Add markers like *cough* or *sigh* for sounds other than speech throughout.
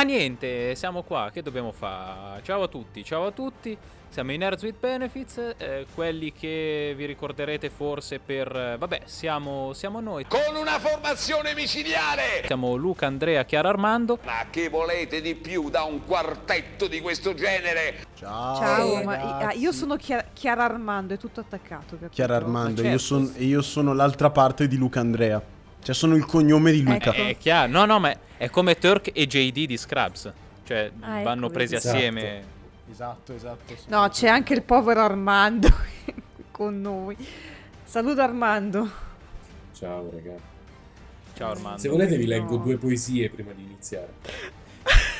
Ma niente, siamo qua, che dobbiamo fare? Ciao a tutti, ciao a tutti. Siamo i Nerds with Benefits, eh, quelli che vi ricorderete forse per... eh, vabbè, siamo, siamo noi. Con una formazione micidiale! Siamo Luca, Andrea, Chiara, Armando. Ma che volete di più da un quartetto di questo genere? Ciao, Ciao, ma ah, io sono Chia- Chiara Armando, è tutto attaccato. Capito? Chiara Armando, Ma io, certo. son- io sono l'altra parte di Luca Andrea. Cioè sono il cognome di Luca. Ecco. È chiaro, no, no, ma è come Turk e JD di Scrubs. Cioè, Ah, ecco, vanno presi vedi. assieme. Esatto, esatto. No, c'è anche il povero Armando *laughs* con noi. Saluto Armando. Ciao raga. Ciao Armando. Se volete vi leggo No. due poesie prima di iniziare. *laughs*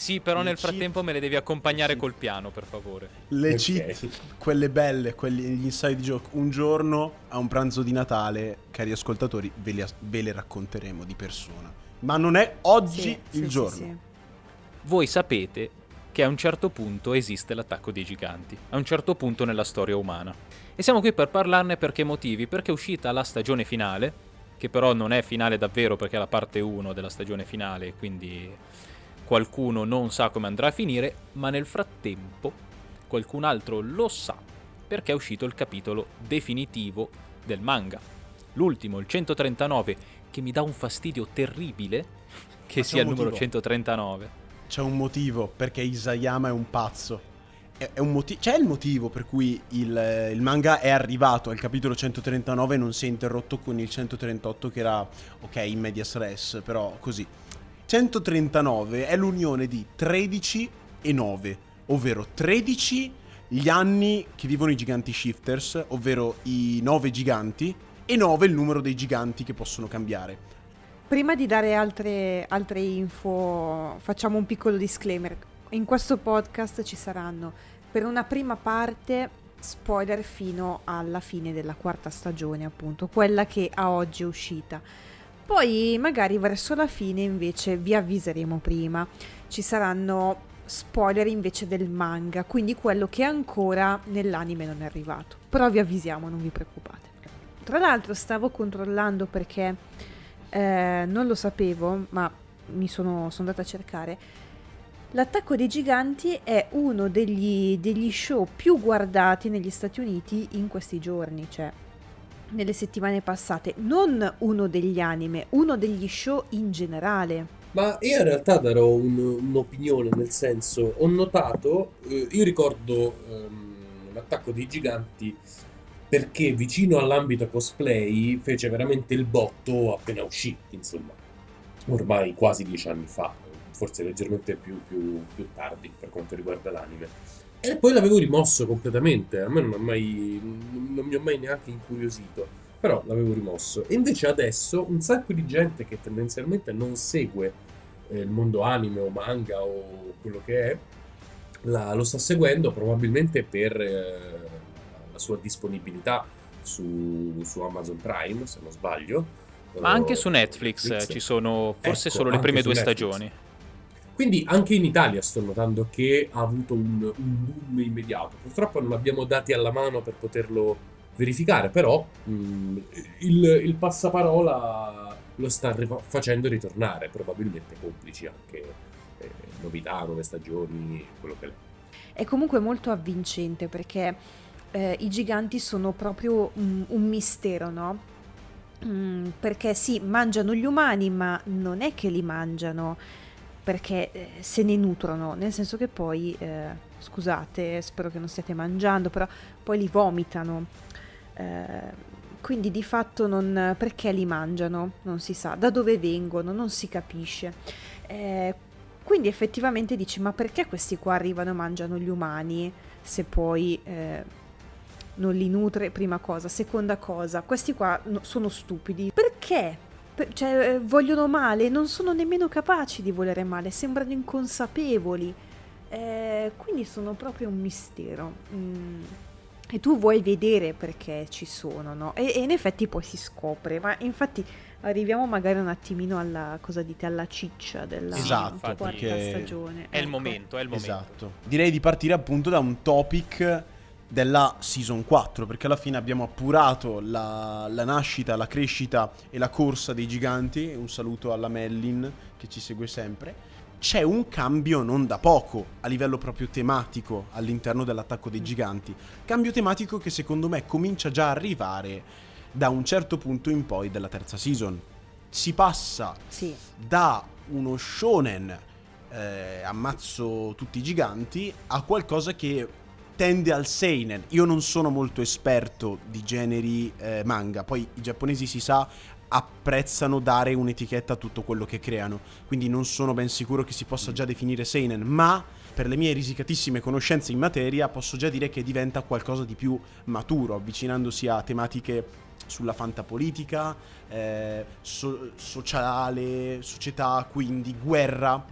Sì, però Le nel cheat- frattempo me le devi accompagnare col piano, per favore. Le Ok. cheat, quelle belle, quelli, gli inside joke. Un giorno a un pranzo di Natale, cari ascoltatori, ve le, ve le racconteremo di persona. Ma non è oggi Sì, il sì, sì, giorno. sì. Voi sapete che a un certo punto esiste l'attacco dei giganti, a un certo punto nella storia umana. E siamo qui per parlarne per che motivi? Perché è uscita la stagione finale, che però non è finale davvero perché è la parte 1 della stagione finale, quindi qualcuno non sa come andrà a finire, ma nel frattempo qualcun altro lo sa perché è uscito il capitolo definitivo del manga. L'ultimo, il 139, che mi dà un fastidio terribile che Ma sia il numero motivo. 139. C'è un motivo perché Isayama è un pazzo. È, è un moti- C'è il motivo per cui il, il manga è arrivato al capitolo 139 e non si è interrotto con il 138 che era, ok, in medias res, però così. 139 è l'unione di 13 e 9, ovvero 13 gli anni che vivono i giganti shifters, ovvero i 9 giganti, e 9 il numero dei giganti che possono cambiare. Prima di dare altre, altre info, facciamo un piccolo disclaimer. In questo podcast ci saranno per una prima parte spoiler fino alla fine della quarta stagione, appunto, quella che a oggi è uscita. Poi magari verso la fine invece vi avviseremo prima. Ci saranno spoiler invece del manga, quindi quello che ancora nell'anime non è arrivato. Però vi avvisiamo, non vi preoccupate. Tra l'altro stavo controllando perché eh, non lo sapevo, ma mi sono, sono andata a cercare. L'attacco dei giganti è uno degli, degli show più guardati negli Stati Uniti in questi giorni, cioè nelle settimane passate. Non uno degli anime, uno degli show in generale. Ma io in realtà darò un- un'opinione, nel senso, ho notato, eh, io ricordo ehm, l'attacco dei giganti perché vicino all'ambito cosplay fece veramente il botto appena uscì, insomma, ormai quasi dieci anni fa, forse leggermente più, più- più tardi per quanto riguarda l'anime. E poi l'avevo rimosso completamente, a me non, mai, non mi ha mai neanche incuriosito, però l'avevo rimosso. E invece adesso un sacco di gente che tendenzialmente non segue eh, il mondo anime o manga o quello che è, la- lo sta seguendo probabilmente per eh, la sua disponibilità su, su Amazon Prime, se non sbaglio. Ma anche su Netflix, Netflix. eh, ci sono forse Ecco, solo le prime due Netflix. stagioni. Quindi anche in Italia sto notando che ha avuto un, un boom immediato. Purtroppo non abbiamo dati alla mano per poterlo verificare, però mh, il, il passaparola lo sta facendo ritornare, probabilmente complici anche eh, novità, nuove stagioni, quello che è. È comunque molto avvincente perché eh, i giganti sono proprio un, un mistero, no? Mm, perché sì, mangiano gli umani, ma non è che li mangiano perché eh, se ne nutrono, nel senso che poi, eh, scusate, spero che non stiate mangiando, però poi li vomitano. Eh, quindi di fatto non, perché li mangiano? Non si sa, da dove vengono, non si capisce. Eh, quindi effettivamente dici, ma perché questi qua arrivano e mangiano gli umani se poi eh, non li nutre? Prima cosa. Seconda cosa, questi qua no- sono stupidi. Perché? Per- cioè, eh, vogliono male, non sono nemmeno capaci di volere male, sembrano inconsapevoli. Eh, quindi sono proprio un mistero. Mm. E tu vuoi vedere perché ci sono, no? E, e in effetti poi si scopre, ma infatti arriviamo magari un attimino alla, cosa dite, alla ciccia della Esatto, quarta stagione. È il ecco. momento, è il momento. Esatto. Direi di partire appunto da un topic della season 4, perché alla fine abbiamo appurato la, la nascita, la crescita e la corsa dei giganti. Un saluto alla Mellin che ci segue sempre. c'è un cambio non da poco a livello proprio tematico all'interno dell'attacco dei giganti. Cambio tematico che secondo me comincia già a arrivare da un certo punto in poi della terza season. Si passa Sì. da uno shonen eh, ammazzo tutti i giganti a qualcosa che tende al seinen. Io non sono molto esperto di generi eh, manga, poi i giapponesi si sa apprezzano dare un'etichetta a tutto quello che creano, quindi non sono ben sicuro che si possa già definire seinen, ma per le mie risicatissime conoscenze in materia posso già dire che diventa qualcosa di più maturo, avvicinandosi a tematiche sulla fantapolitica, eh, so- sociale, società, quindi guerra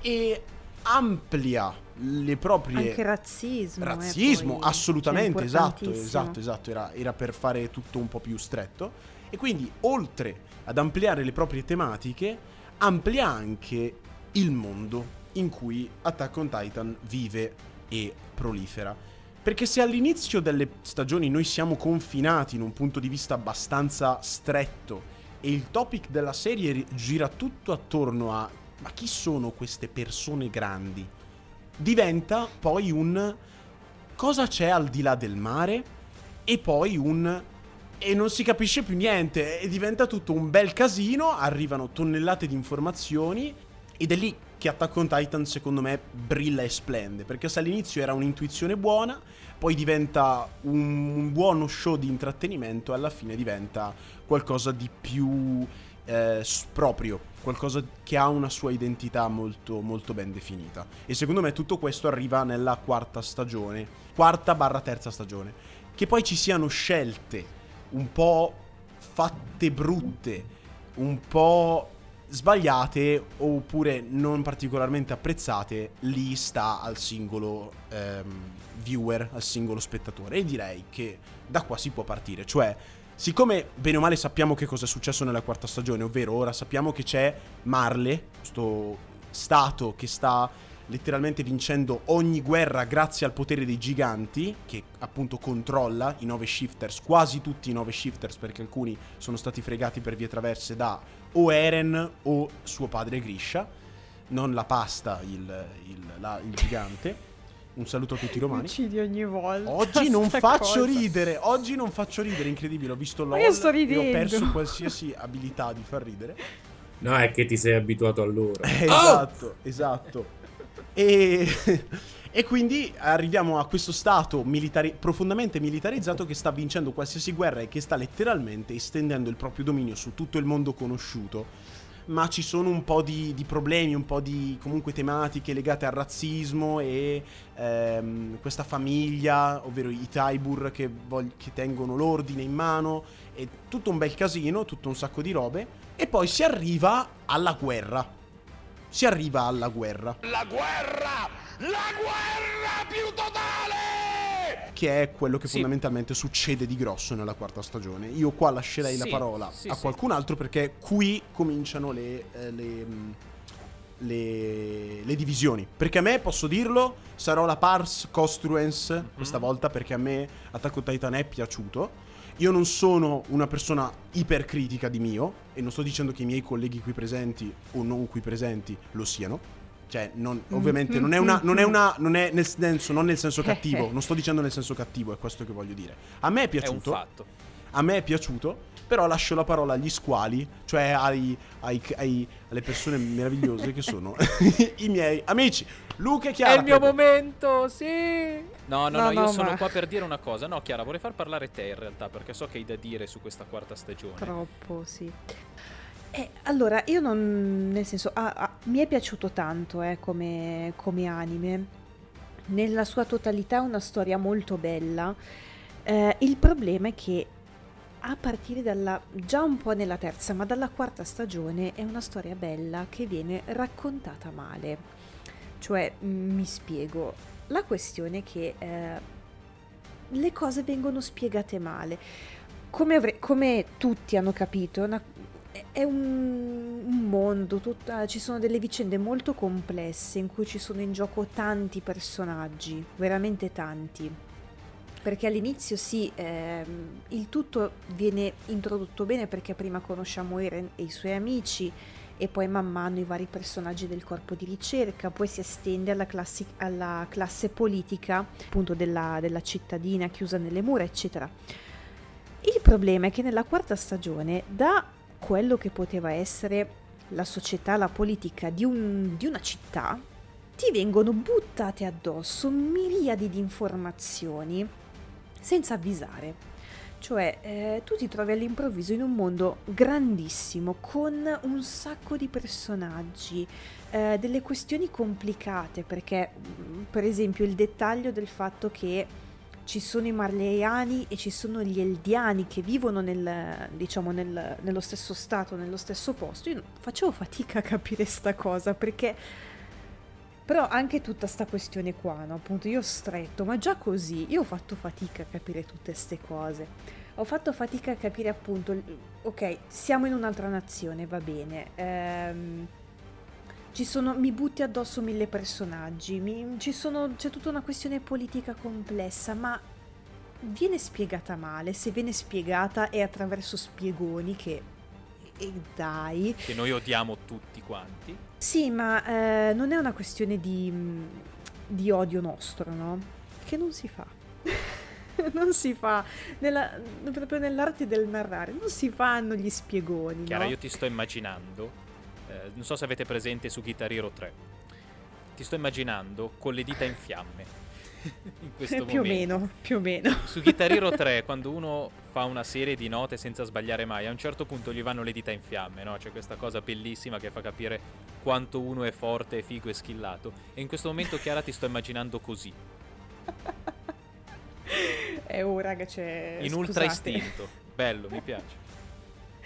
e amplia le proprie Anche razzismo. eh, razzismo, poi. assolutamente, esatto, esatto, esatto, era, era per fare tutto un po' più stretto. E quindi, oltre ad ampliare le proprie tematiche, amplia anche il mondo in cui Attack on Titan vive e prolifera. Perché se all'inizio delle stagioni noi siamo confinati in un punto di vista abbastanza stretto e il topic della serie ri- gira tutto attorno a ma chi sono queste persone grandi? Diventa poi un cosa c'è al di là del mare e poi un e non si capisce più niente e diventa tutto un bel casino, arrivano tonnellate di informazioni ed è lì che Attack on Titan secondo me brilla e splende, perché se all'inizio era un'intuizione buona, poi diventa un, un buono show di intrattenimento e alla fine diventa qualcosa di più eh, proprio, qualcosa che ha una sua identità molto, molto ben definita. E secondo me tutto questo arriva nella quarta stagione, quarta barra terza stagione. Che poi ci siano scelte un po' fatte brutte, un po' sbagliate oppure non particolarmente apprezzate, lì sta al singolo ehm, viewer, al singolo spettatore. E direi che da qua si può partire. Cioè, siccome bene o male sappiamo che cosa è successo nella quarta stagione, ovvero ora sappiamo che c'è Marle, questo stato che sta letteralmente vincendo ogni guerra grazie al potere dei giganti, che appunto controlla i nove shifters, quasi tutti i nove shifters, perché alcuni sono stati fregati per vie traverse da o Eren o suo padre Grisha, non la pasta, il, il- la- il gigante. Un saluto a tutti i romani. Uccidi ogni volta. Oggi non faccio cosa. ridere, oggi non faccio ridere, incredibile, ho visto LOL io sto e ho ridendo. perso qualsiasi abilità di far ridere. No, è che ti sei abituato a loro. Eh, esatto, esatto. E, e quindi arriviamo a questo stato militari- profondamente militarizzato che sta vincendo qualsiasi guerra e che sta letteralmente estendendo il proprio dominio su tutto il mondo conosciuto. Ma ci sono un po' di, di problemi, un po' di comunque tematiche legate al razzismo e ehm, questa famiglia, ovvero i Taibur che, vog- che tengono l'ordine in mano, e tutto un bel casino, tutto un sacco di robe. E poi si arriva alla guerra si arriva alla guerra, La guerra! La guerra più totale! che è quello che Sì. fondamentalmente succede di grosso nella quarta stagione. Io qua lascerei la Sì, parola sì, a qualcun altro perché qui cominciano le, eh, le, mh, le- le divisioni. Perché a me, posso dirlo, sarò la pars costruens Mhm. questa volta perché a me Attack on Titan è piaciuto. Io non sono una persona ipercritica di mio e non sto dicendo che i miei colleghi qui presenti o non qui presenti lo siano. Cioè, non- ovviamente non è una. Non è una. Non è nel senso, non nel senso cattivo. Non sto dicendo nel senso cattivo, è questo che voglio dire. A me è È un piaciuto. fatto. A me è piaciuto. Però lascio la parola agli squali, cioè ai, ai- ai- alle persone meravigliose che sono *laughs* i miei amici. Luca e Chiara. È il mio prego. momento, sì! No, no, no, No, io no, sono ma- qua per dire una cosa. No, Chiara, vorrei far parlare te in realtà, perché so che hai da dire su questa quarta stagione. Troppo, sì. Eh, allora, io non... nel senso, ah, ah, mi è piaciuto tanto eh, come, come anime. Nella sua totalità è una storia molto bella. Eh, il problema è che a partire dalla... già un po' nella terza, ma dalla quarta stagione è una storia bella che viene raccontata male. Cioè, mi spiego. La questione è che eh, le cose vengono spiegate male. Come, avre- come tutti hanno capito, una- è un, un mondo, tutta- ci sono delle vicende molto complesse in cui ci sono in gioco tanti personaggi, veramente tanti. Perché all'inizio sì, ehm, il tutto viene introdotto bene perché prima conosciamo Eren e i suoi amici e poi man mano i vari personaggi del corpo di ricerca, poi si estende alla, classi- alla classe politica appunto della, della cittadina chiusa nelle mura, eccetera. Il problema è che nella quarta stagione, da quello che poteva essere la società, la politica di, un, di una città, ti vengono buttate addosso miriadi di informazioni senza avvisare. Cioè, eh, tu ti trovi all'improvviso in un mondo grandissimo, con un sacco di personaggi, eh, delle questioni complicate, perché mm, per esempio il dettaglio del fatto che ci sono i marleiani e ci sono gli eldiani che vivono nel, diciamo, nel, nello stesso stato, nello stesso posto. Io facevo fatica a capire sta cosa perché... Però anche tutta sta questione qua, no? Appunto, io ho stretto, ma già così, io ho fatto fatica a capire tutte queste cose. Ho fatto fatica a capire appunto, ok, siamo in un'altra nazione, va bene. Ehm, ci sono, mi butti addosso mille personaggi, mi, sono, c'è tutta una questione politica complessa, ma viene spiegata male, se viene spiegata è attraverso spiegoni che... E dai. Che noi odiamo tutti quanti. Sì, ma eh, non è una questione di, di odio nostro, no? Che non si fa. *laughs* non si fa nella, proprio nell'arte del narrare non si fanno gli spiegoni Chiara no? io ti sto immaginando eh, non so se avete presente su Guitar Hero 3. Ti sto immaginando con le dita in fiamme. *laughs* in questo più momento. o meno, più o meno. Su Guitar Hero 3, quando uno fa una serie di note senza sbagliare mai, a un certo punto gli vanno le dita in fiamme, no? C'è questa cosa bellissima che fa capire quanto uno è forte, figo e skillato. E in questo momento, Chiara, ti sto immaginando così. è ora che c'è... In Scusate. ultra istinto. Bello, mi piace.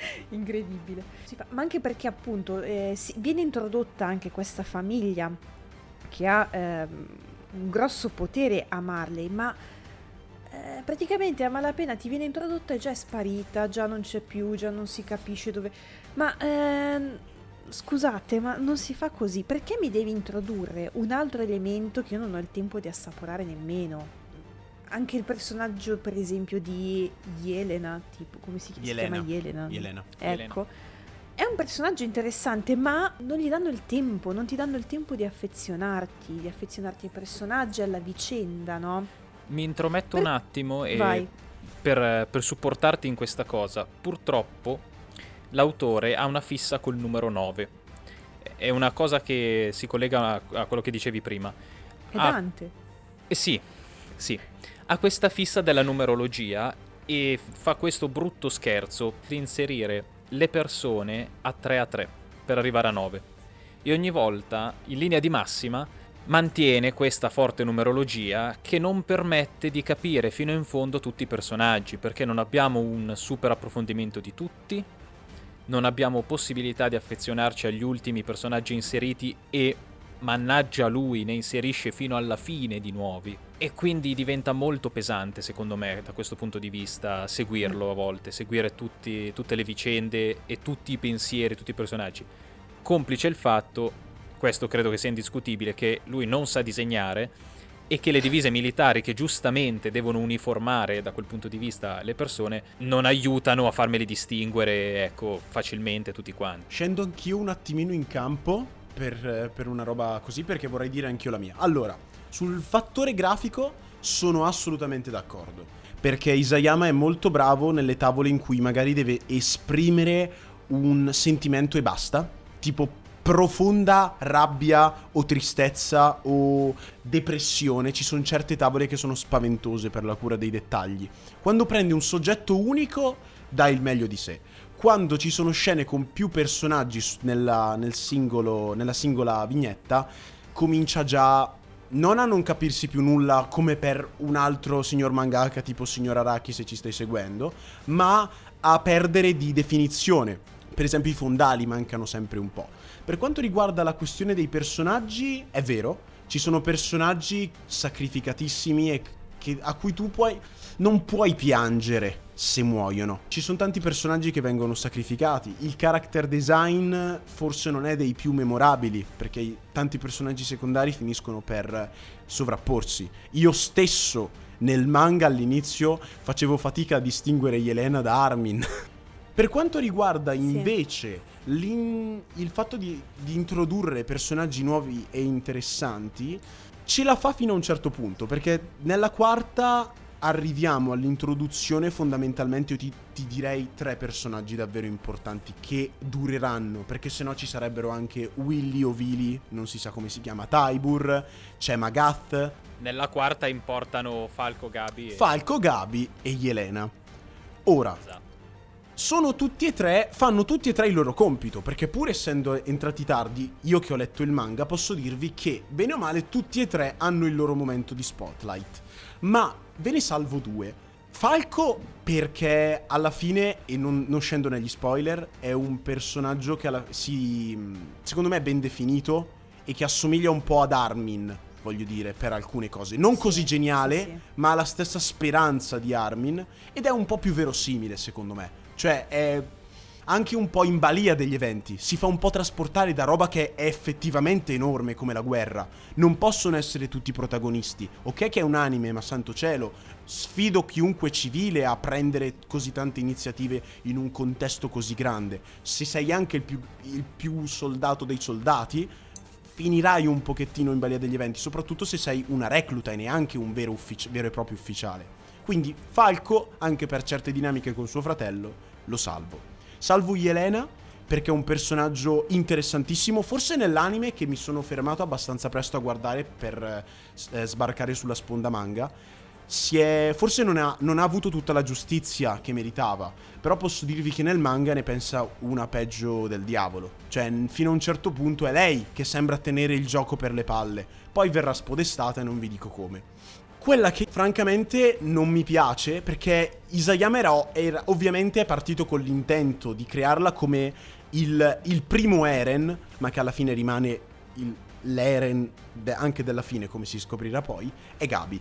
*laughs* Incredibile. Ma anche perché appunto eh, si, viene introdotta anche questa famiglia che ha eh, un grosso potere a Marley, ma eh, praticamente a malapena ti viene introdotta e già è sparita, già non c'è più, già non si capisce dove... Ma ehm, scusate, ma non si fa così. Perché mi devi introdurre un altro elemento che io non ho il tempo di assaporare nemmeno? anche il personaggio, per esempio, di Yelena, tipo come si, Yelena. si chiama Yelena? Yelena. Ecco. È un personaggio interessante, ma non gli danno il tempo, non ti danno il tempo di affezionarti, di affezionarti ai personaggi, alla vicenda, no? Mi intrometto per... un attimo e per, per supportarti in questa cosa. Purtroppo l'autore ha una fissa col numero 9. È una cosa che si collega a, quello che dicevi prima. È Dante. Eh sì, sì ha questa fissa della numerologia e fa questo brutto scherzo di inserire le persone a 3 a 3 per arrivare a 9. E ogni volta, in linea di massima, mantiene questa forte numerologia che non permette di capire fino in fondo tutti i personaggi, perché non abbiamo un super approfondimento di tutti, non abbiamo possibilità di affezionarci agli ultimi personaggi inseriti e mannaggia lui, ne inserisce fino alla fine di nuovi. E quindi diventa molto pesante, secondo me, da questo punto di vista, seguirlo a volte, seguire tutti, tutte le vicende e tutti i pensieri, tutti i personaggi. Complice il fatto, questo credo che sia indiscutibile, che lui non sa disegnare e che le divise militari che giustamente devono uniformare da quel punto di vista le persone non aiutano a farmeli distinguere ecco facilmente tutti quanti. Scendo anch'io un attimino in campo per, per una roba così perché vorrei dire anch'io la mia. Allora, sul fattore grafico sono assolutamente d'accordo. Perché Isayama è molto bravo nelle tavole in cui magari deve esprimere un sentimento e basta. Tipo profonda rabbia o tristezza o depressione. Ci sono certe tavole che sono spaventose per la cura dei dettagli. Quando prendi un soggetto unico, dà il meglio di sé quando ci sono scene con più personaggi nella, nel singolo, nella singola vignetta, comincia già non a non capirsi più nulla come per un altro signor mangaka tipo signor Araki se ci stai seguendo, ma a perdere di definizione. Per esempio i fondali mancano sempre un po'. Per quanto riguarda la questione dei personaggi, è vero, ci sono personaggi sacrificatissimi e che, a cui tu puoi non puoi piangere se muoiono. Ci sono tanti personaggi che vengono sacrificati. Il character design forse non è dei più memorabili, perché tanti personaggi secondari finiscono per sovrapporsi. Io stesso nel manga all'inizio facevo fatica a distinguere Yelena da Armin. *laughs* Per quanto riguarda Sì. invece l'in- il fatto di, di introdurre personaggi nuovi e interessanti, ce la fa fino a un certo punto, perché nella quarta arriviamo all'introduzione fondamentalmente, io ti, ti direi tre personaggi davvero importanti che dureranno, perché sennò ci sarebbero anche Willy o Vili, non si sa come si chiama, Tybur, c'è Magath, Nella quarta importano Falco, Gabi e... Falco, Gabi e Yelena. Ora, Esatto. sono tutti e tre, fanno tutti e tre il loro compito, perché pur essendo entrati tardi, io che ho letto il manga posso dirvi che, bene o male, tutti e tre hanno il loro momento di spotlight. Ma ve ne salvo due. Falco perché alla fine, e non, non scendo negli spoiler, è un personaggio che alla- si, secondo me è ben definito e che assomiglia un po' ad Armin, voglio dire, per alcune cose. Non Sì, così geniale, sì, sì. ma ha la stessa speranza di Armin ed è un po' più verosimile secondo me. Cioè è anche un po' in balia degli eventi, si fa un po' trasportare da roba che è effettivamente enorme come la guerra. Non possono essere tutti protagonisti. Ok che è un anime, ma santo cielo, sfido chiunque civile a prendere così tante iniziative in un contesto così grande. Se sei anche il più, il più soldato dei soldati, finirai un pochettino in balia degli eventi, soprattutto se sei una recluta e neanche un vero, uffici- vero e proprio ufficiale. Quindi Falco, anche per certe dinamiche con suo fratello, lo salvo. Salvo Yelena perché è un personaggio interessantissimo, forse nell'anime che mi sono fermato abbastanza presto a guardare per eh, eh, sbarcare sulla sponda manga. È, forse non ha, non ha avuto tutta la giustizia che meritava, però posso dirvi che nel manga ne pensa una peggio del diavolo. Cioè, fino a un certo punto è lei che sembra tenere il gioco per le palle, poi verrà spodestata e non vi dico come. Quella che francamente non mi piace perché Isayama era, era- ovviamente è partito con l'intento di crearla come il, il primo Eren, ma che alla fine rimane il- l'Eren de- anche della fine, come si scoprirà poi, è Gabi.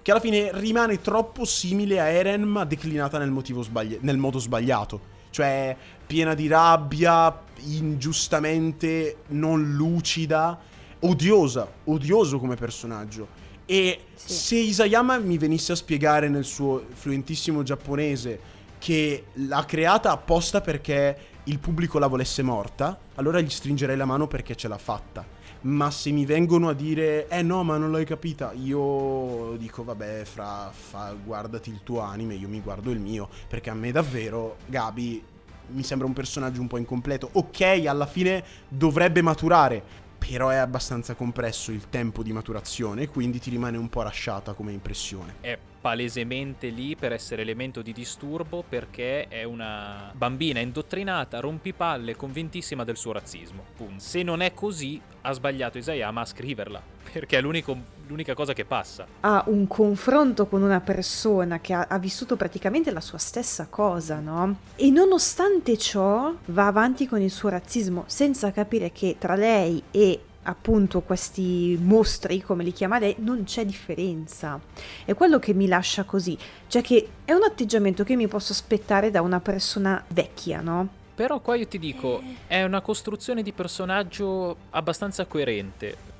Che alla fine rimane troppo simile a Eren, ma declinata nel, sbagli- nel modo sbagliato. Cioè, piena di rabbia, ingiustamente non lucida, odiosa, odioso come personaggio. E Sì. se Isayama mi venisse a spiegare nel suo fluentissimo giapponese che l'ha creata apposta perché il pubblico la volesse morta, allora gli stringerei la mano perché ce l'ha fatta. Ma se mi vengono a dire, eh no, ma non l'hai capita, io dico, vabbè, fra, fa- guardati il tuo anime, io mi guardo il mio, perché a me davvero, Gabi, mi sembra un personaggio un po' incompleto. Ok, alla fine dovrebbe maturare, però è abbastanza compresso il tempo di maturazione, quindi ti rimane un po' rasciata come impressione. È palesemente lì per essere elemento di disturbo perché è una bambina indottrinata, rompipalle, convintissima del suo razzismo. Punto. Se non è così, ha sbagliato Isayama a scriverla, *laughs* perché è l'unico- l'unica cosa che passa. ha un confronto con una persona che ha, ha vissuto praticamente la sua stessa cosa, no? E nonostante ciò va avanti con il suo razzismo senza capire che tra lei e appunto questi mostri, come li chiama lei, non c'è differenza. È quello che mi lascia così, cioè che è un atteggiamento che mi posso aspettare da una persona vecchia, no? Però qua io ti dico, è una costruzione di personaggio abbastanza coerente.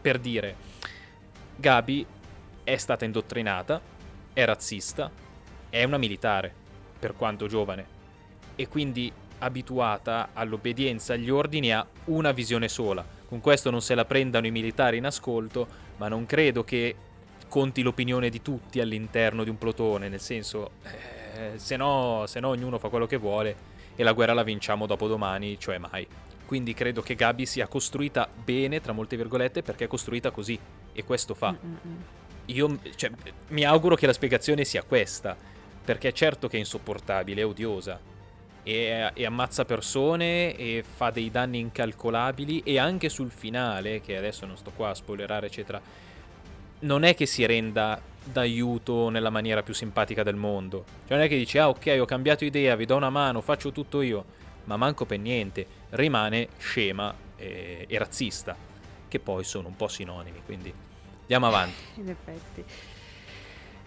Per dire, Gabi è stata indottrinata, è razzista, è una militare, per quanto giovane, e quindi abituata all'obbedienza agli ordini ha una visione sola. Con questo non se la prendano i militari in ascolto, ma non credo che conti l'opinione di tutti all'interno di un plotone, nel senso, eh, se no, se no ognuno fa quello che vuole e la guerra la vinciamo dopo domani, cioè mai. Quindi credo che Gabi sia costruita bene, tra molte virgolette, perché è costruita così e questo fa. Mm-mm. Io cioè, mi auguro che la spiegazione sia questa, perché è certo che è insopportabile, è odiosa. E, e ammazza persone e fa dei danni incalcolabili e anche sul finale, che adesso non sto qua a spoilerare eccetera, non è che si renda d'aiuto nella maniera più simpatica del mondo. Cioè non è che dici ah ok ho cambiato idea, vi do una mano, faccio tutto io, ma manco per niente, rimane scema e, e razzista, che poi sono un po' sinonimi, quindi andiamo avanti. *laughs* In effetti.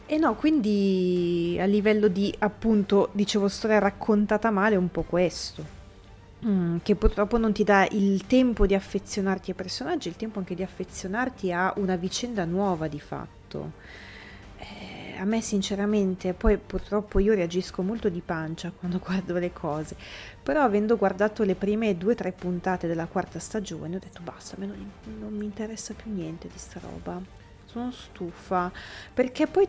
E no, quindi a livello di appunto, dicevo, storia raccontata male è un po' questo. Mm, che purtroppo non ti dà il tempo di affezionarti ai personaggi, il tempo anche di affezionarti a una vicenda nuova di fatto. A me sinceramente, poi purtroppo io reagisco molto di pancia quando *laughs* guardo le cose, però avendo guardato le prime due o tre puntate della quarta stagione ho detto basta, a me non, non mi interessa più niente di sta roba, sono stufa, perché poi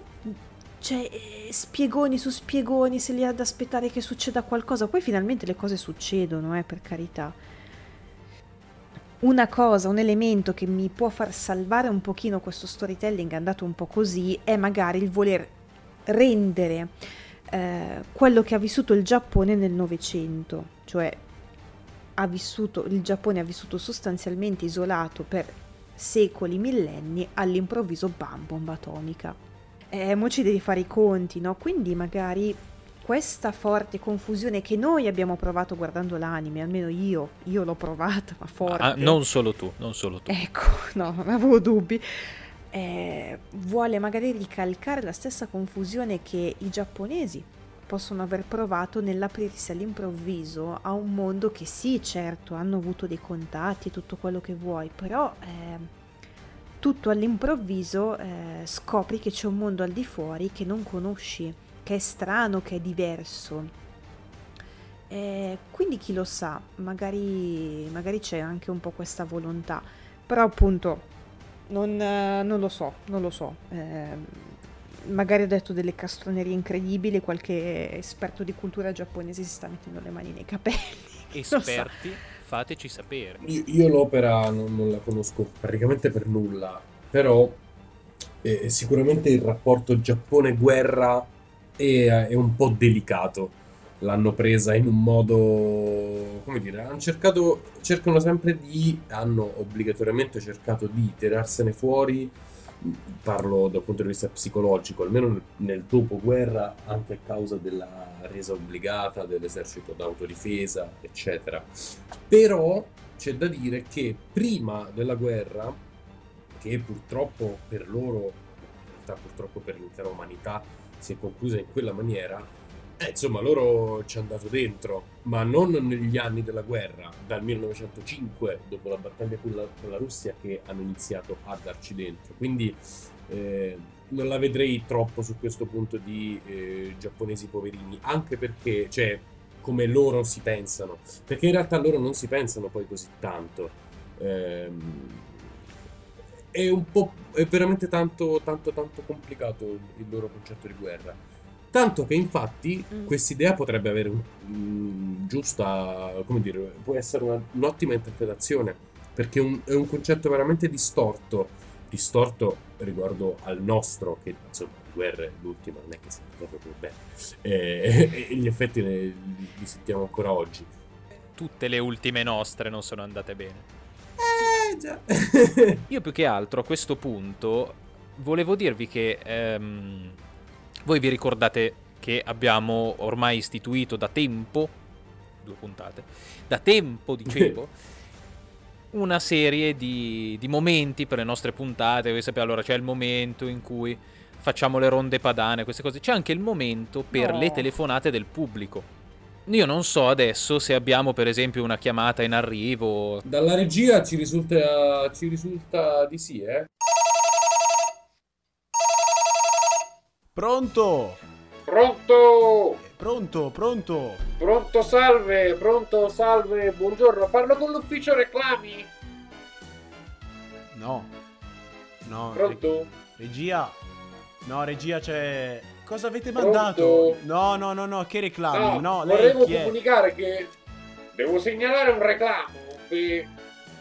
cioè, eh, spiegoni su spiegoni, se li ha da aspettare che succeda qualcosa, poi finalmente le cose succedono, eh, per carità. Una cosa, un elemento che mi può far salvare un pochino questo storytelling andato un po' così è magari il voler rendere eh, quello che ha vissuto il Giappone nel Novecento, cioè ha vissuto, il Giappone ha vissuto sostanzialmente isolato per secoli, millenni, all'improvviso bam, bomba atomica. Eh, mo ci devi fare i conti, no? Quindi magari questa forte confusione che noi abbiamo provato guardando l'anime, almeno io, io l'ho provata, ma forte. Ah, non solo tu, non solo tu. Ecco, *laughs* no, non avevo dubbi. Eh, vuole magari ricalcare la stessa confusione che i giapponesi possono aver provato nell'aprirsi all'improvviso a un mondo che sì, certo, hanno avuto dei contatti e tutto quello che vuoi, però eh, tutto all'improvviso eh, scopri che c'è un mondo al di fuori che non conosci che è strano, che è diverso. E quindi chi lo sa, magari, magari c'è anche un po' questa volontà, però appunto non, non lo so, non lo so. Eh, magari ho detto delle castronerie incredibili, qualche esperto di cultura giapponese si sta mettendo le mani nei capelli. *laughs* Esperti, fateci sapere. Io, io l'opera non, non, la conosco praticamente per nulla, però eh, sicuramente il rapporto Giappone-guerra e è un po' delicato. L'hanno presa in un modo, come dire, hanno cercato, cercano sempre di, hanno obbligatoriamente cercato di tirarsene fuori, parlo dal punto di vista psicologico, almeno nel, nel dopoguerra, anche a causa della resa obbligata dell'esercito d'autodifesa, eccetera. Però c'è da dire che prima della guerra, che purtroppo per loro, in realtà purtroppo per l'intera umanità, si è conclusa in quella maniera, eh, insomma, loro ci hanno dato dentro, ma non negli anni della guerra, dal 1905, dopo la battaglia con la, con la Russia, che hanno iniziato a darci dentro. Quindi eh, non la vedrei troppo su questo punto di eh, giapponesi poverini, anche perché, cioè, come loro si pensano, perché in realtà loro non si pensano poi così tanto. Eh, è un po' è veramente tanto tanto tanto complicato il loro concetto di guerra. Tanto che infatti mm. quest'idea potrebbe avere un, un, giusta come dire può essere una, un'ottima interpretazione perché un, è un concetto veramente distorto distorto riguardo al nostro che insomma guerre l'ultima non è che sia proprio bene e, *laughs* e, gli effetti li, li sentiamo ancora oggi. Tutte le ultime nostre non sono andate bene eh già. *laughs* Io più che altro a questo punto volevo dirvi che ehm, voi vi ricordate che abbiamo ormai istituito da tempo, due puntate, da tempo dicevo, *laughs* una serie di, di, momenti per le nostre puntate. Voi sapete, allora c'è il momento in cui facciamo le ronde padane, queste cose. C'è anche il momento per no. le telefonate del pubblico. Io non so adesso se abbiamo per esempio una chiamata in arrivo. Dalla regia ci risulta, ci risulta di sì, eh? Pronto? Pronto? Pronto, pronto. Pronto, salve, pronto, salve, buongiorno. Parlo con l'ufficio reclami? No. No. Pronto? Regia. No, regia c'è Cosa avete mandato? Pronto? No, no, no, no, che reclami? No, no lei volevo comunicare che devo segnalare un reclamo. Che...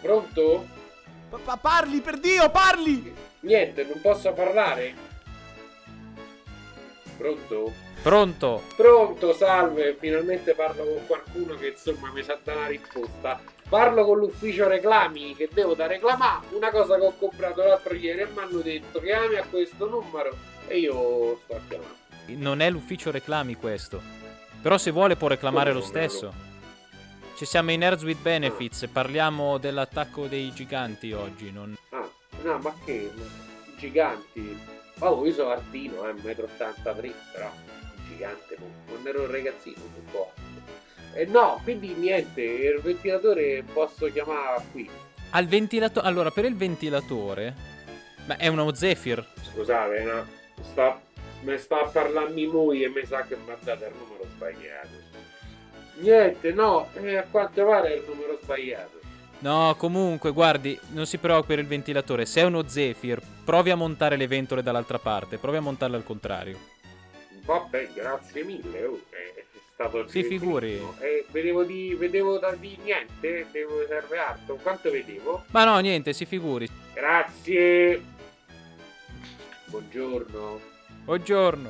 Pronto? Pa- parli, per Dio, parli! Niente, non posso parlare. Pronto? Pronto? Pronto, salve, finalmente parlo con qualcuno che insomma mi sa dare una risposta. Parlo con l'ufficio reclami che devo da reclamare una cosa che ho comprato l'altro ieri e mi hanno detto chiami a questo numero e io sto a chiamare. Non è l'ufficio reclami questo. Però se vuole può reclamare Come lo stesso. Ci siamo in Nerds with Benefits e parliamo dell'attacco dei giganti oggi. Non... Ah, no, ma che? Giganti? Oh, io sono Artino, eh, 1,83 m, però gigante, non ero un ragazzino, un po'. Eh, no, quindi niente, il ventilatore posso chiamare qui. Al ventilatore? Allora, per il ventilatore... Ma è uno Zephyr. Scusate, no? Sta mi sta a parlarmi lui e mi sa che mi ha dato il numero sbagliato. Niente, no, eh, a quanto pare è il numero sbagliato. No, comunque, guardi, non si preoccupi per il ventilatore. Se è uno Zephyr, provi a montare le ventole dall'altra parte. Provi a montarle al contrario. Vabbè, grazie mille. Oh, è stato Si figuri. Eh, vedevo di, vedevo da di niente, devo serve altro. Quanto vedevo? Ma no, niente, si figuri. Grazie. Buongiorno. Buongiorno.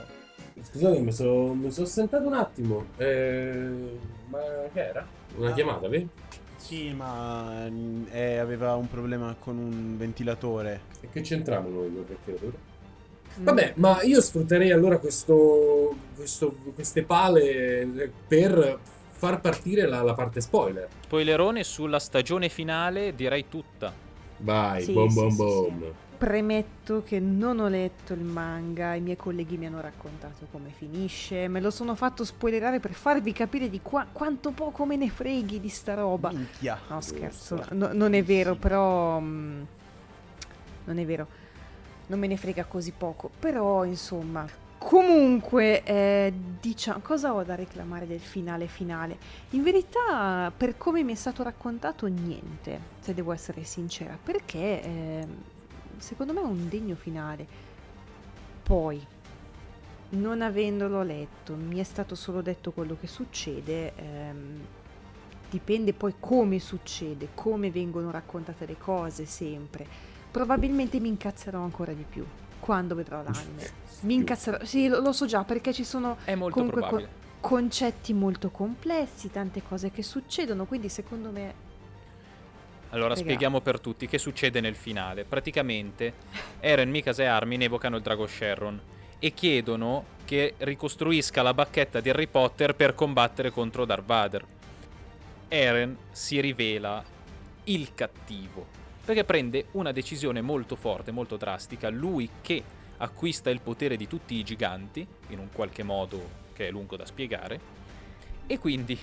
Scusate, mi sono so sentato un attimo. Eh, ma che era? Una chiamata, vedi? Sì, ma eh, aveva un problema con un ventilatore. E che c'entriamo noi con il ventilatore? Vabbè, ma io sfrutterei allora questo, questo- queste pale per far partire la, la parte spoiler. Spoilerone sulla stagione finale, direi tutta. Vai, Sì, bom sì, bom sì, bom. Premetto che non ho letto il manga, i miei colleghi mi hanno raccontato come finisce, me lo sono fatto spoilerare per farvi capire di qua- quanto poco me ne freghi di sta roba. Minchia. No, scherzo, no- non è vero, però... mm, non è vero, non me ne frega così poco, però insomma... Comunque, eh, diciamo, cosa ho da reclamare del finale finale? In verità, per come mi è stato raccontato, niente, se devo essere sincera, perché ehm, secondo me è un degno finale. Poi, non avendolo letto, mi è stato solo detto quello che succede, ehm, dipende poi come succede, come vengono raccontate le cose sempre. Probabilmente mi incazzerò ancora di più quando vedrò l'anime. Mi incazzerò, sì, lo, lo so già perché ci sono Comunque, probabile. concetti molto complessi, tante cose che succedono, quindi secondo me Allora spieghiamo per tutti che succede nel finale. Praticamente Eren, Mikasa e Armin evocano il drago Sherron e chiedono che ricostruisca la bacchetta di Harry Potter per combattere contro Darth Vader. Eren si rivela il cattivo perché prende una decisione molto forte, molto drastica, lui che acquista il potere di tutti i giganti, in un qualche modo che è lungo da spiegare, e quindi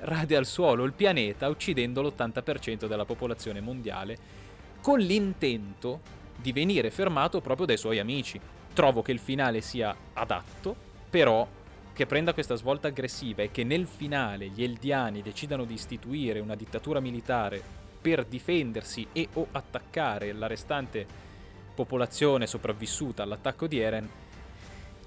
rade al suolo il pianeta uccidendo l'80% della popolazione mondiale con l'intento di venire fermato proprio dai suoi amici. Trovo che il finale sia adatto, però che prenda questa svolta aggressiva e che nel finale gli Eldiani decidano di istituire una dittatura militare per difendersi e o attaccare la restante popolazione sopravvissuta all'attacco di Eren,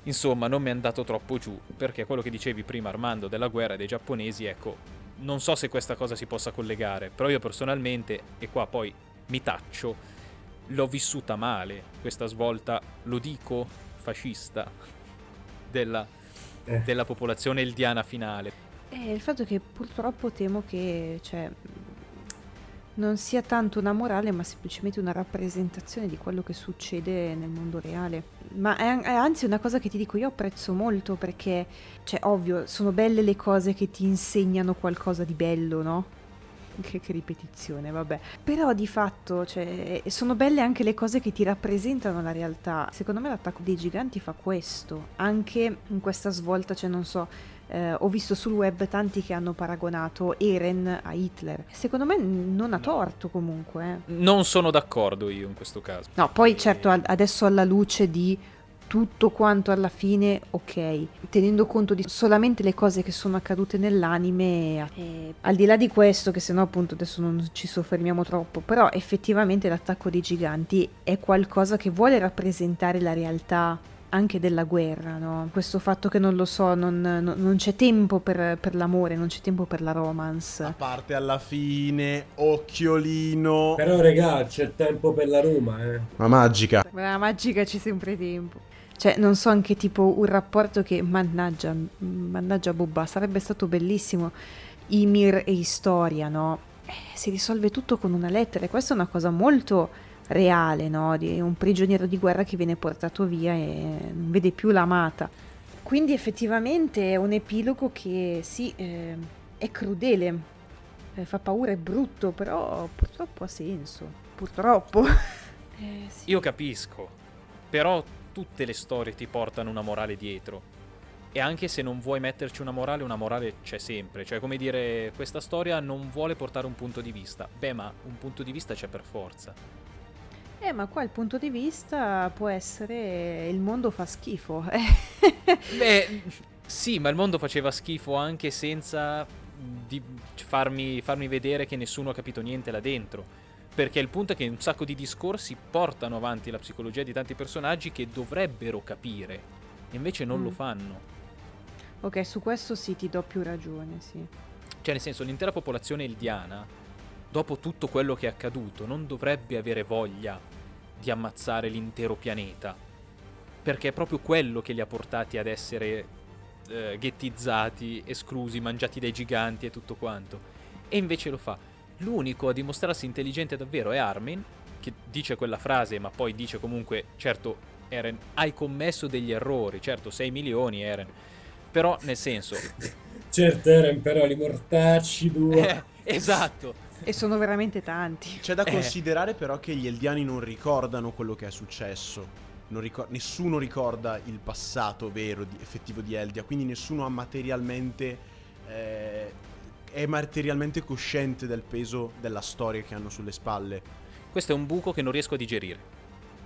insomma non mi è andato troppo giù, perché quello che dicevi prima Armando della guerra dei giapponesi, ecco, non so se questa cosa si possa collegare, però io personalmente, e qua poi mi taccio, l'ho vissuta male, questa svolta, lo dico, fascista, della, Eh. della popolazione eldiana finale. Eh, il fatto è che purtroppo temo che cioè, non sia tanto una morale, ma semplicemente una rappresentazione di quello che succede nel mondo reale. Ma è, è anzi una cosa che ti dico, io apprezzo molto perché, cioè, ovvio, sono belle le cose che ti insegnano qualcosa di bello, no? *laughs* Che, che ripetizione, vabbè. Però di fatto, cioè, sono belle anche le cose che ti rappresentano la realtà. Secondo me l'attacco dei giganti fa questo. Anche in questa svolta, cioè, non so, eh, ho visto sul web tanti che hanno paragonato Eren a Hitler. Secondo me non ha torto comunque. eh. Non sono d'accordo io in questo caso. No, poi certo adesso alla luce di tutto quanto alla fine, ok, tenendo conto di solamente le cose che sono accadute nell'anime, eh, al di là di questo, che sennò appunto adesso non ci soffermiamo troppo, però effettivamente l'attacco dei giganti è qualcosa che vuole rappresentare la realtà anche della guerra, no? Questo fatto che non lo so, non, non- non c'è tempo per, per l'amore, non c'è tempo per la romance. A parte alla fine, occhiolino. Però, regà, c'è tempo per la Roma, eh. Ma magica. Per la magica c'è sempre tempo. Cioè, non so anche tipo un rapporto che, mannaggia, mannaggia Bubba, sarebbe stato bellissimo. Ymir e Historia, no? Eh, si risolve tutto con una lettera e questa è una cosa molto reale, no? Di un prigioniero di guerra che viene portato via e non vede più l'amata. Quindi effettivamente è un epilogo che sì, eh, è crudele, eh, fa paura, è brutto, però purtroppo ha senso. Purtroppo. *laughs* Eh, sì. Io capisco, però tutte le storie ti portano una morale dietro. E anche se non vuoi metterci una morale, una morale c'è sempre. Cioè, come dire, questa storia non vuole portare un punto di vista. Beh, ma un punto di vista c'è per forza. Eh, ma qua il punto di vista può essere il mondo fa schifo. Beh, *laughs* sì, ma il mondo faceva schifo anche senza farmi, farmi vedere che nessuno ha capito niente là dentro. Perché il punto è che un sacco di discorsi portano avanti la psicologia di tanti personaggi che dovrebbero capire, e invece non Mm. lo fanno. ok, su questo sì, ti do più ragione, sì. Cioè, nel senso, l'intera popolazione eldiana, dopo tutto quello che è accaduto, non dovrebbe avere voglia di ammazzare l'intero pianeta. Perché è proprio quello che li ha portati ad essere eh, ghettizzati, esclusi, mangiati dai giganti e tutto quanto. E invece lo fa. L'unico a dimostrarsi intelligente davvero è Armin, che dice quella frase, ma poi dice comunque, certo, Eren, hai commesso degli errori, certo, 6 milioni, Eren. Però, nel senso, *laughs* Certo, Eren, però li mortacci due. eh, esatto, E sono veramente tanti. C'è da Eh. considerare però che gli Eldiani non ricordano quello che è successo. Non ricor- nessuno ricorda il passato vero, di- effettivo di Eldia, quindi nessuno ha materialmente... eh, è materialmente cosciente del peso della storia che hanno sulle spalle. questo è un buco che non riesco a digerire.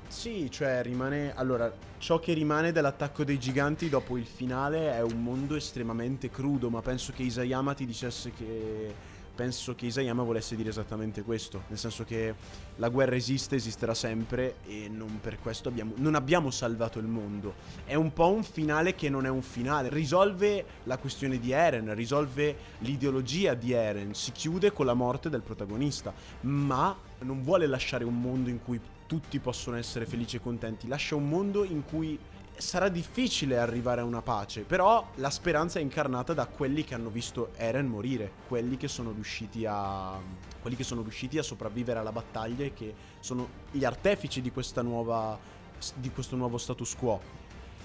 Sì, cioè rimane... Allora, ciò che rimane dell'attacco dei giganti dopo il finale è un mondo estremamente crudo, ma penso che Isayama ti dicesse che... Penso che Isayama volesse dire esattamente questo, nel senso che la guerra esiste, esisterà sempre e non per questo abbiamo... Non abbiamo salvato il mondo. È un po' un finale che non è un finale. Risolve la questione di Eren, risolve l'ideologia di Eren, si chiude con la morte del protagonista, ma non vuole lasciare un mondo in cui tutti possono essere felici e contenti, lascia un mondo in cui sarà difficile arrivare a una pace, però la speranza è incarnata da quelli che hanno visto Eren morire, quelli che sono riusciti a sono riusciti a sopravvivere alla battaglia e che sono gli artefici di nuova di questo nuovo status quo.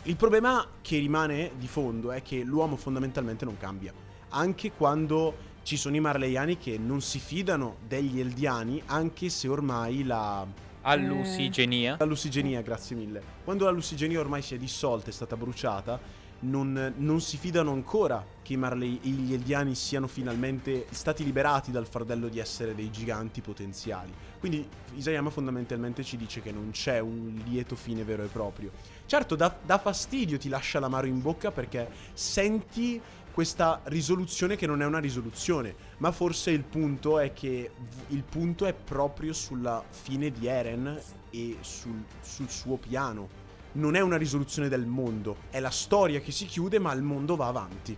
Il problema che rimane di fondo è che l'uomo fondamentalmente non cambia, anche quando ci sono i marleiani che non si fidano degli eldiani, anche se ormai la Allusigenia. la lussigenia, grazie mille. Quando la lussigenia ormai si è dissolta, è stata bruciata, non, non si fidano ancora che i Marley, gli Eldiani siano finalmente stati liberati dal fardello di essere dei giganti potenziali. Quindi Isayama fondamentalmente ci dice che non c'è un lieto fine vero e proprio. Certo, dà, dà fastidio, ti lascia l'amaro in bocca perché senti questa risoluzione che non è una risoluzione, ma forse il punto è che il punto è proprio sulla fine di Eren e sul, sul suo piano. Non è una risoluzione del mondo, è la storia che si chiude, ma il mondo va avanti.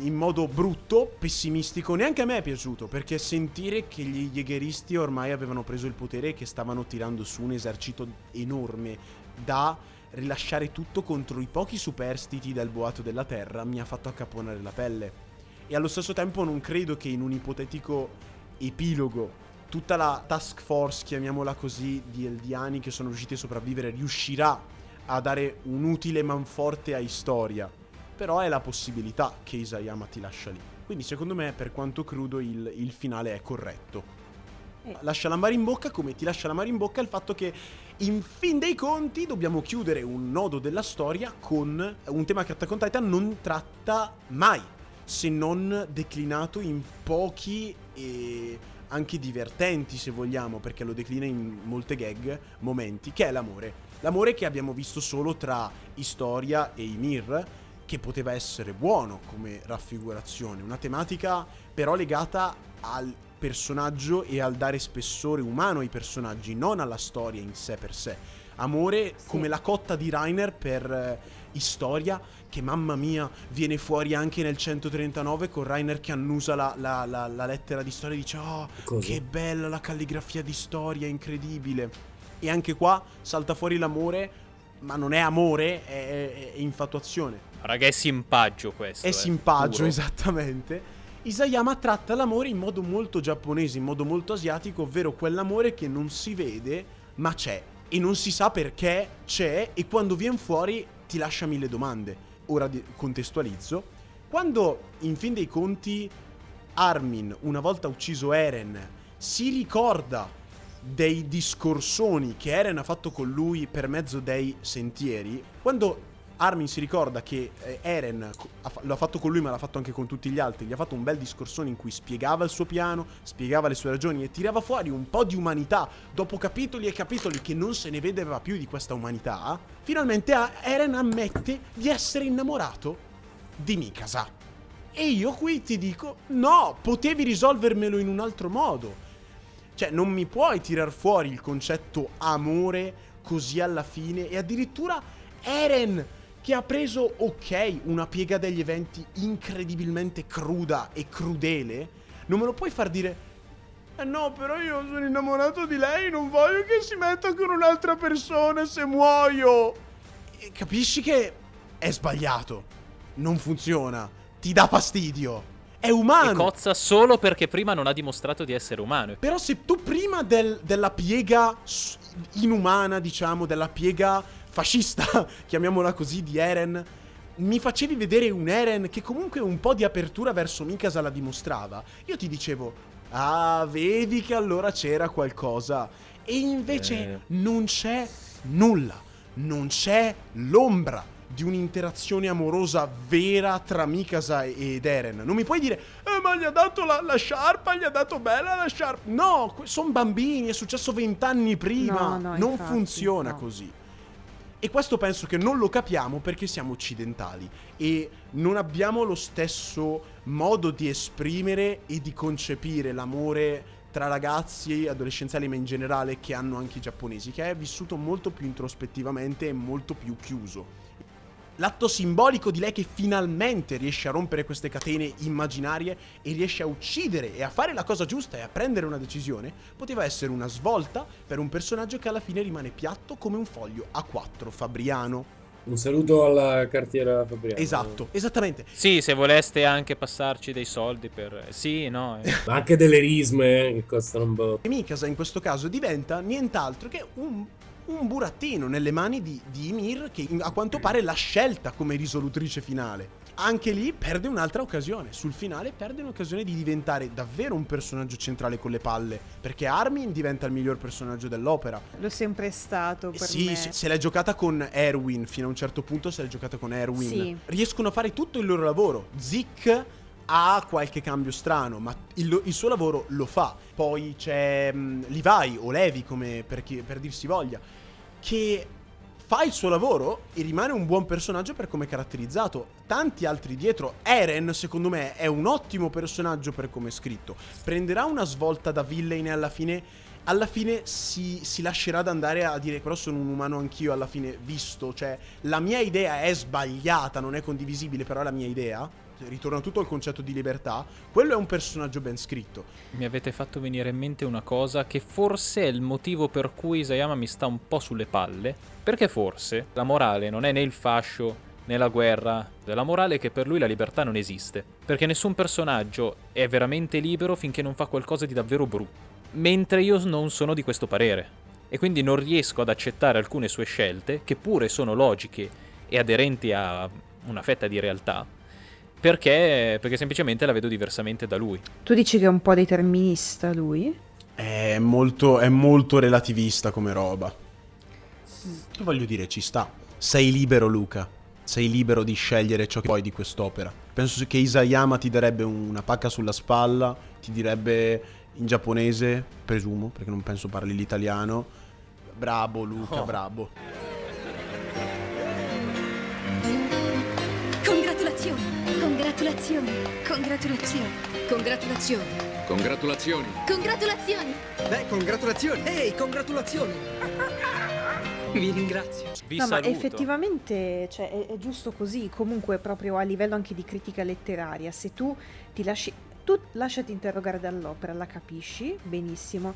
In modo brutto, pessimistico, neanche a me è piaciuto, perché sentire che gli Jägeristi ormai avevano preso il potere e che stavano tirando su un esercito enorme da rilasciare tutto contro i pochi superstiti del boato della terra mi ha fatto accapponare la pelle. E allo stesso tempo non credo che in un ipotetico epilogo tutta la task force, chiamiamola così, di Eldiani che sono riusciti a sopravvivere riuscirà a dare un utile manforte a Historia. Però è la possibilità che Isayama ti lascia lì. Quindi secondo me, per quanto crudo, il, il finale è corretto. Eh. Lascia l'amaro in bocca come ti lascia l'amaro in bocca il fatto che in fin dei conti dobbiamo chiudere un nodo della storia con un tema che Attack on Titan non tratta mai, se non declinato in pochi e anche divertenti se vogliamo, perché lo declina in molte gag momenti, che è l'amore. L'amore che abbiamo visto solo tra Historia e Ymir, che poteva essere buono come raffigurazione, una tematica però legata al personaggio e al dare spessore umano ai personaggi, non alla storia in sé per sé. Amore Sì. come la cotta di Rainer per eh, Historia, che mamma mia viene fuori anche nel 139 con Rainer che annusa la, la- la- la lettera di storia e dice oh Cosa? che bella la calligrafia di storia, incredibile. E anche qua salta fuori l'amore, ma non è amore, è, è- è infatuazione. Raga, è simpaggio questo. È eh, simpaggio, puro. esattamente. Isayama tratta l'amore in modo molto giapponese, in modo molto asiatico, ovvero quell'amore che non si vede, ma c'è. E non si sa perché c'è e quando viene fuori ti lascia mille domande. Ora contestualizzo. Quando, in fin dei conti, Armin, una volta ucciso Eren, si ricorda dei discorsoni che Eren ha fatto con lui per mezzo dei sentieri, quando Armin si ricorda che eh, Eren lo ha fatto con lui, ma l'ha fatto anche con tutti gli altri. Gli ha fatto un bel discorsone in cui spiegava il suo piano, spiegava le sue ragioni e tirava fuori un po' di umanità. Dopo capitoli e capitoli che non se ne vedeva più di questa umanità, finalmente Eren ammette di essere innamorato di Mikasa. E io qui ti dico: no, potevi risolvermelo in un altro modo. Cioè, non mi puoi tirar fuori il concetto amore così alla fine. E addirittura Eren, che ha preso, ok, una piega degli eventi incredibilmente cruda e crudele, non me lo puoi far dire. Eh no, però io sono innamorato di lei, non voglio che si metta con un'altra persona se muoio. E capisci che è sbagliato. Non funziona. Ti dà fastidio. È umano. E cozza solo perché prima non ha dimostrato di essere umano. Però se tu prima del- della piega inumana, diciamo, della piega fascista, *laughs* chiamiamola così, di Eren, mi facevi vedere un Eren che comunque un po' di apertura verso Mikasa la dimostrava, io ti dicevo, ah, vedi che allora c'era qualcosa. E invece Eh. non c'è nulla, non c'è l'ombra di un'interazione amorosa vera tra Mikasa ed Eren. Non mi puoi dire, eh, ma gli ha dato la, la sciarpa, gli ha dato bella la sciarpa. No, sono bambini, è successo vent'anni prima. No, no, non infatti, funziona no. così. E questo penso che non lo capiamo perché siamo occidentali e non abbiamo lo stesso modo di esprimere e di concepire l'amore tra ragazzi, adolescenziali ma in generale che hanno anche i giapponesi, che è vissuto molto più introspettivamente e molto più chiuso. L'atto simbolico di lei che finalmente riesce a rompere queste catene immaginarie e riesce a uccidere e a fare la cosa giusta e a prendere una decisione, poteva essere una svolta per un personaggio che alla fine rimane piatto come un foglio A4 Fabriano. Un saluto alla cartiera Fabriano. Esatto, esattamente. Sì, se voleste anche passarci dei soldi per... Sì, no. eh. *laughs* Ma anche delle risme eh, che costano un po'. E Mikasa in questo caso diventa nient'altro che un, un burattino nelle mani di, di Ymir che a quanto pare l'ha scelta come risolutrice finale. Anche lì perde un'altra occasione. Sul finale perde un'occasione di diventare davvero un personaggio centrale con le palle. Perché Armin diventa il miglior personaggio dell'opera. L'ho sempre stato per Sì, me. sì, se l'è giocata con Erwin fino a un certo punto, se l'è giocata con Erwin. Sì. Riescono a fare tutto il loro lavoro. Zick ha qualche cambio strano, ma il, il suo lavoro lo fa. Poi c'è mh, Levi o Levi, come per, chi- per dirsi voglia, che fa il suo lavoro e rimane un buon personaggio per come è caratterizzato. Tanti altri dietro. Eren, secondo me, è un ottimo personaggio per come è scritto. Prenderà una svolta da villain e alla fine. Alla fine si, si lascerà ad andare a dire però sono un umano anch'io alla fine visto, cioè la mia idea è sbagliata, non è condivisibile, però è la mia idea. Ritorna tutto al concetto di libertà. Quello è un personaggio ben scritto. Mi avete fatto venire in mente una cosa che forse è il motivo per cui Isayama mi sta un po' sulle palle. Perché forse la morale non è né il fascio né la guerra. La morale è che per lui la libertà non esiste. Perché nessun personaggio è veramente libero finché non fa qualcosa di davvero brutto. Mentre io non sono di questo parere. E quindi non riesco ad accettare alcune sue scelte, che pure sono logiche e aderenti a una fetta di realtà. Perché, perché semplicemente la vedo diversamente da lui. Tu dici che è un po' determinista lui? È molto, è molto relativista come roba. Che voglio dire, ci sta. Sei libero, Luca. Sei libero di scegliere ciò che vuoi di quest'opera. Penso che Isayama ti darebbe una pacca sulla spalla, ti direbbe in giapponese, presumo, perché non penso parli l'italiano. Bravo, Luca, Oh. bravo. Congratulazioni! Congratulazioni! Congratulazioni! Congratulazioni. Congratulazioni! Beh, congratulazioni! Ehi, congratulazioni! *laughs* Vi ringrazio. Vi no, saluto. ma effettivamente cioè, è, è giusto così, comunque proprio a livello anche di critica letteraria, se tu ti lasci, tu lasciati interrogare dall'opera, la capisci, benissimo,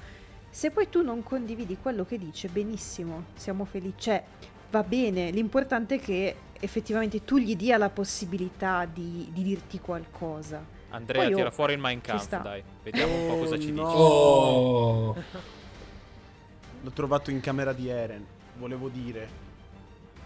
se poi tu non condividi quello che dice, benissimo, siamo felici, cioè va bene, l'importante è che effettivamente tu gli dia la possibilità di, di dirti qualcosa. Andrea, Poi io- tira fuori il sta. dai. Vediamo un po' Oh, cosa ci no. dice. Oh, *laughs* L'ho trovato in camera di Eren. Volevo dire.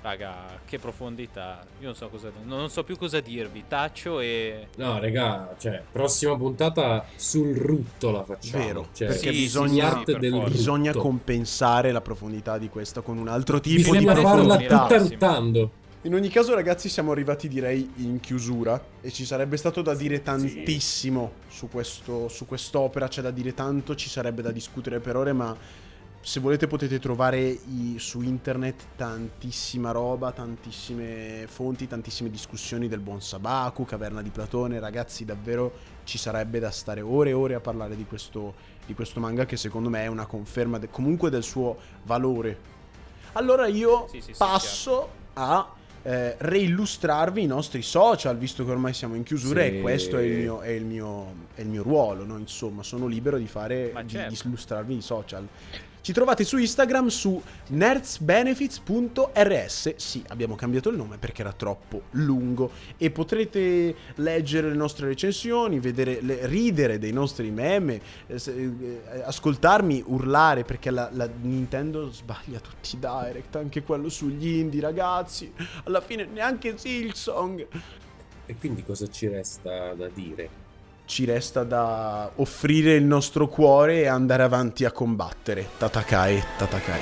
Raga, che profondità. Io non so cosa non so più cosa dirvi. Taccio e no, raga, cioè, prossima puntata sul rutto la facciamo. Vero, Cioè, perché sì, bisogna- sì, rutto. Bisogna compensare la profondità di questa con un altro tipo Bisogna di farla profondità. tutta ruttando. In ogni caso, ragazzi, siamo arrivati direi in chiusura e ci sarebbe stato da dire tantissimo su, questo, su quest'opera, c'è da dire tanto, ci sarebbe da discutere per ore, ma se volete potete trovare i- su internet tantissima roba, tantissime fonti, tantissime discussioni del buon Sabaku, Caverna di Platone, ragazzi, davvero ci sarebbe da stare ore e ore a parlare di questo, di questo manga che secondo me è una conferma de- comunque del suo valore. Allora io Sì, sì, sì, passo a eh, reillustrarvi i nostri social, visto che ormai siamo in chiusura Sì. e questo è il mio, è il mio, è il mio ruolo, no? Insomma, sono libero di fare, certo. di illustrarvi i social. Ci trovate su Instagram su nerdsbenefits.rs. Sì, abbiamo cambiato il nome perché era troppo lungo e potrete leggere le nostre recensioni, vedere, le- ridere dei nostri meme, eh, eh, ascoltarmi urlare perché la, la Nintendo sbaglia tutti i direct, anche quello sugli indie, ragazzi. Alla fine neanche Silksong. E quindi cosa ci resta da dire? Ci resta da offrire il nostro cuore e andare avanti a combattere. Tatakai, Tatakai.